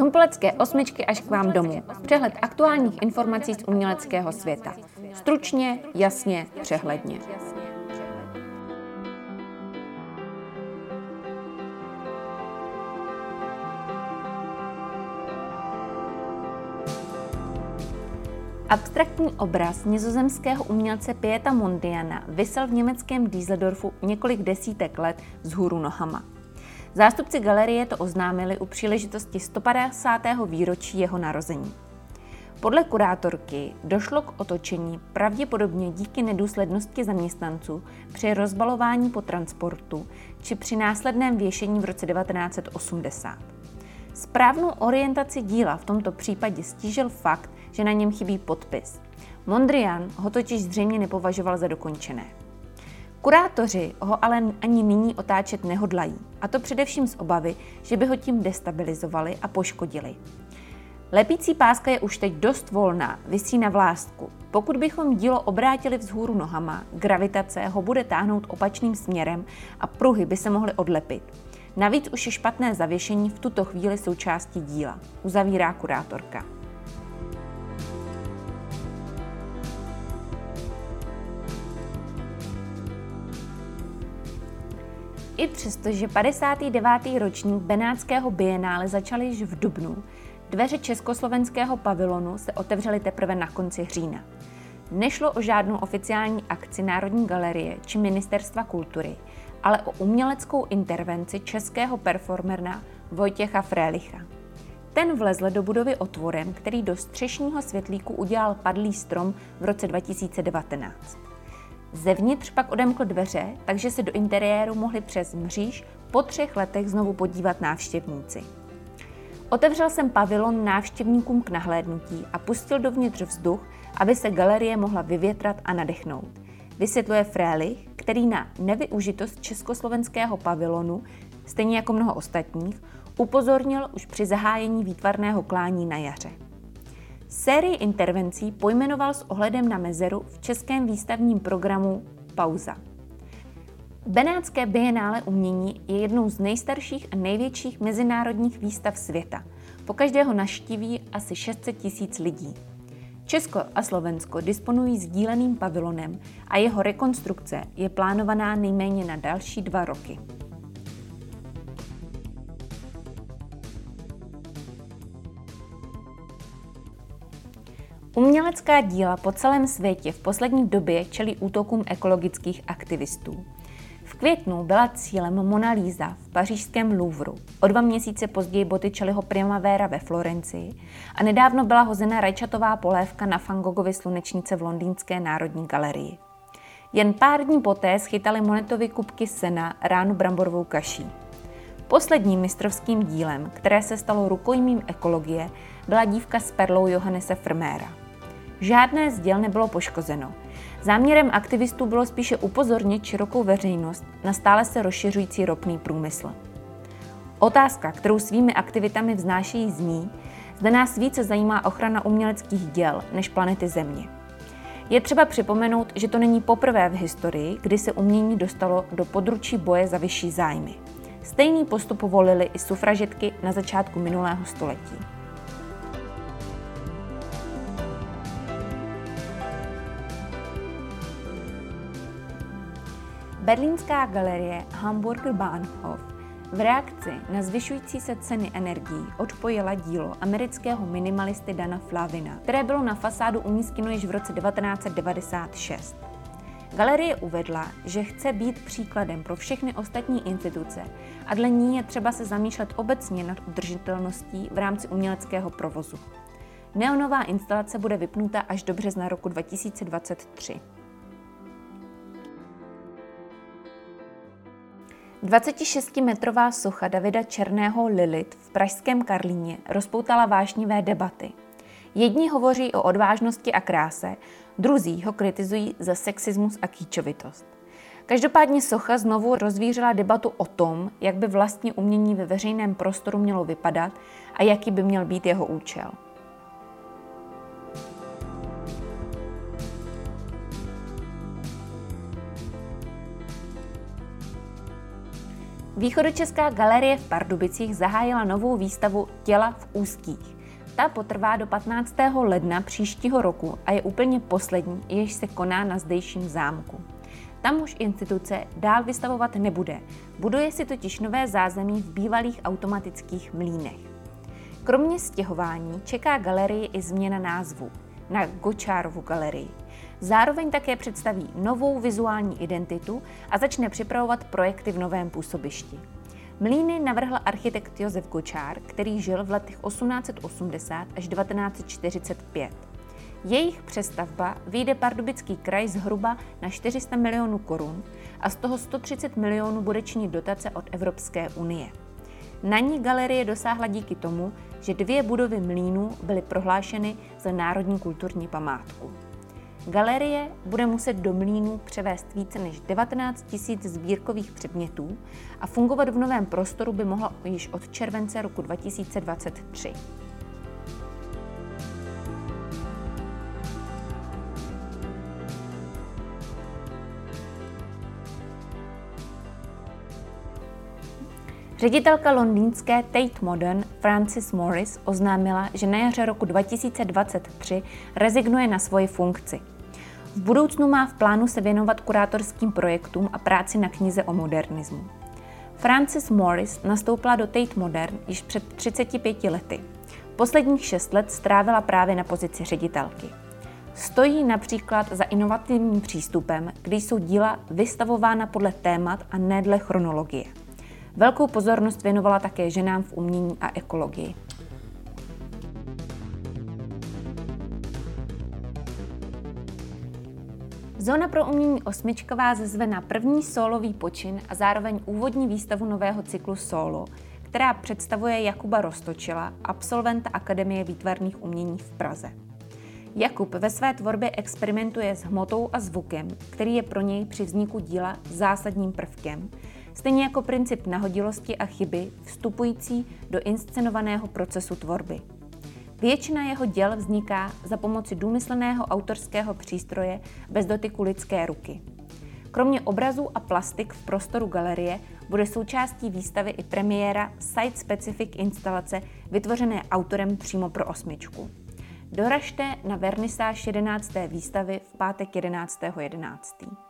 Z Humpolecké osmičky až k vám domů. Přehled aktuálních informací z uměleckého světa. Stručně, jasně, přehledně. Abstraktní obraz nizozemského umělce Pieta Mondiana vysel v německém Düsseldorfu několik desítek let z hůru nohama. Zástupci galerie to oznámili u příležitosti 150. výročí jeho narození. Podle kurátorky došlo k otočení pravděpodobně díky nedůslednosti zaměstnanců při rozbalování po transportu či při následném věšení v roce 1980. Správnou orientaci díla v tomto případě stížil fakt, že na něm chybí podpis. Mondrian ho totiž zřejmě nepovažoval za dokončené. Kurátoři ho ale ani nyní otáčet nehodlají, a to především z obavy, že by ho tím destabilizovali a poškodili. Lepící páska je už teď dost volná, vysí na vlástku. Pokud bychom dílo obrátili vzhůru nohama, gravitace ho bude táhnout opačným směrem a pruhy by se mohly odlepit. Navíc už je špatné zavěšení v tuto chvíli součástí díla, uzavírá kurátorka. I přesto, že 59. ročník Benátského bienále začal již v Dubnu, dveře československého pavilonu se otevřely teprve na konci října. Nešlo o žádnou oficiální akci Národní galerie či Ministerstva kultury, ale o uměleckou intervenci českého performera Vojtěcha Frélicha. Ten vlezl do budovy otvorem, který do střešního světlíku udělal padlý strom v roce 2019. Zevnitř pak odemkl dveře, takže se do interiéru mohli přes mříž po třech letech znovu podívat návštěvníci. Otevřel jsem pavilon návštěvníkům k nahlédnutí a pustil dovnitř vzduch, aby se galerie mohla vyvětrat a nadechnout. Vysvětluje Frélich, který na nevyužitost československého pavilonu, stejně jako mnoho ostatních, upozornil už při zahájení výtvarného klání na jaře. Sérii intervencí pojmenoval s ohledem na mezeru v českém výstavním programu Pauza. Benátské bienále umění je jednou z nejstarších a největších mezinárodních výstav světa. Po každého naštíví asi 600 tisíc lidí. Česko a Slovensko disponují sdíleným pavilonem a jeho rekonstrukce je plánovaná nejméně na další dva roky. Umělecká díla po celém světě v poslední době čelí útokům ekologických aktivistů. V květnu byla cílem Mona Lisa v pařížském Louvru, o dva měsíce později Botticelliho Primavera ve Florencii a nedávno byla hozena rajčatová polévka na Van Goghovy slunečnice v Londýnské národní galerii. Jen pár dní poté schytali Monetovi kubky sena ránu bramborovou kaší. Posledním mistrovským dílem, které se stalo rukojmím ekologie, byla dívka s perlou Johannese Frméra. Žádné z děl nebylo poškozeno. Záměrem aktivistů bylo spíše upozornit širokou veřejnost na stále se rozšiřující ropný průmysl. Otázka, kterou svými aktivitami vznášejí zní, zde nás více zajímá ochrana uměleckých děl než planety Země. Je třeba připomenout, že to není poprvé v historii, kdy se umění dostalo do područí boje za vyšší zájmy. Stejný postup volili i sufražetky na začátku minulého století. Berlínská galerie Hamburger Bahnhof v reakci na zvyšující se ceny energií odpojila dílo amerického minimalisty Dana Flavina, které bylo na fasádu umístěno již v roce 1996. Galerie uvedla, že chce být příkladem pro všechny ostatní instituce a dle ní je třeba se zamýšlet obecně nad udržitelností v rámci uměleckého provozu. Neonová instalace bude vypnuta až do března roku 2023. 26-metrová socha Davida Černého Lilith v pražském Karlíně rozpoutala vášnivé debaty. Jedni hovoří o odvážnosti a kráse, druzí ho kritizují za sexismus a kýčovitost. Každopádně socha znovu rozvířila debatu o tom, jak by vlastně umění ve veřejném prostoru mělo vypadat a jaký by měl být jeho účel. Východočeská galerie v Pardubicích zahájila novou výstavu Těla v úzkých. Ta potrvá do 15. ledna příštího roku a je úplně poslední, jež se koná na zdejším zámku. Tam už instituce dál vystavovat nebude. Buduje si totiž nové zázemí v bývalých automatických mlínech. Kromě stěhování čeká galerii i změna názvu na Gočárovu galerii. Zároveň také představí novou vizuální identitu a začne připravovat projekty v novém působišti. Mlíny navrhl architekt Josef Gočár, který žil v letech 1880 až 1945. Jejich přestavba vyjde Pardubický kraj zhruba na 400 milionů korun a z toho 130 milionů bude činit dotace od Evropské unie. Na ní galerie dosáhla díky tomu, že dvě budovy mlínů byly prohlášeny za národní kulturní památku. Galerie bude muset do mlínů převést více než 19 000 sbírkových předmětů a fungovat v novém prostoru by mohla již od července roku 2023. Ředitelka londýnské Tate Modern Frances Morris oznámila, že na jaře roku 2023 rezignuje na svoji funkci. V budoucnu má v plánu se věnovat kurátorským projektům a práci na knize o modernismu. Frances Morris nastoupila do Tate Modern již před 35 lety. Posledních šest let strávila právě na pozici ředitelky. Stojí například za inovativním přístupem, kdy jsou díla vystavována podle témat a ne dle chronologie. Velkou pozornost věnovala také ženám v umění a ekologii. Zóna pro umění osmičková zezve na první solový počin a zároveň úvodní výstavu nového cyklu Solo, která představuje Jakuba Rostočila, absolventa Akademie výtvarných umění v Praze. Jakub ve své tvorbě experimentuje s hmotou a zvukem, který je pro něj při vzniku díla zásadním prvkem, stejně jako princip nahodilosti a chyby vstupující do inscenovaného procesu tvorby. Většina jeho děl vzniká za pomoci důmyslného autorského přístroje bez dotyku lidské ruky. Kromě obrazů a plastik v prostoru galerie bude součástí výstavy i premiéra site-specific instalace vytvořené autorem přímo pro osmičku. Doražte na vernisáž 11. výstavy v pátek 11.11. 11.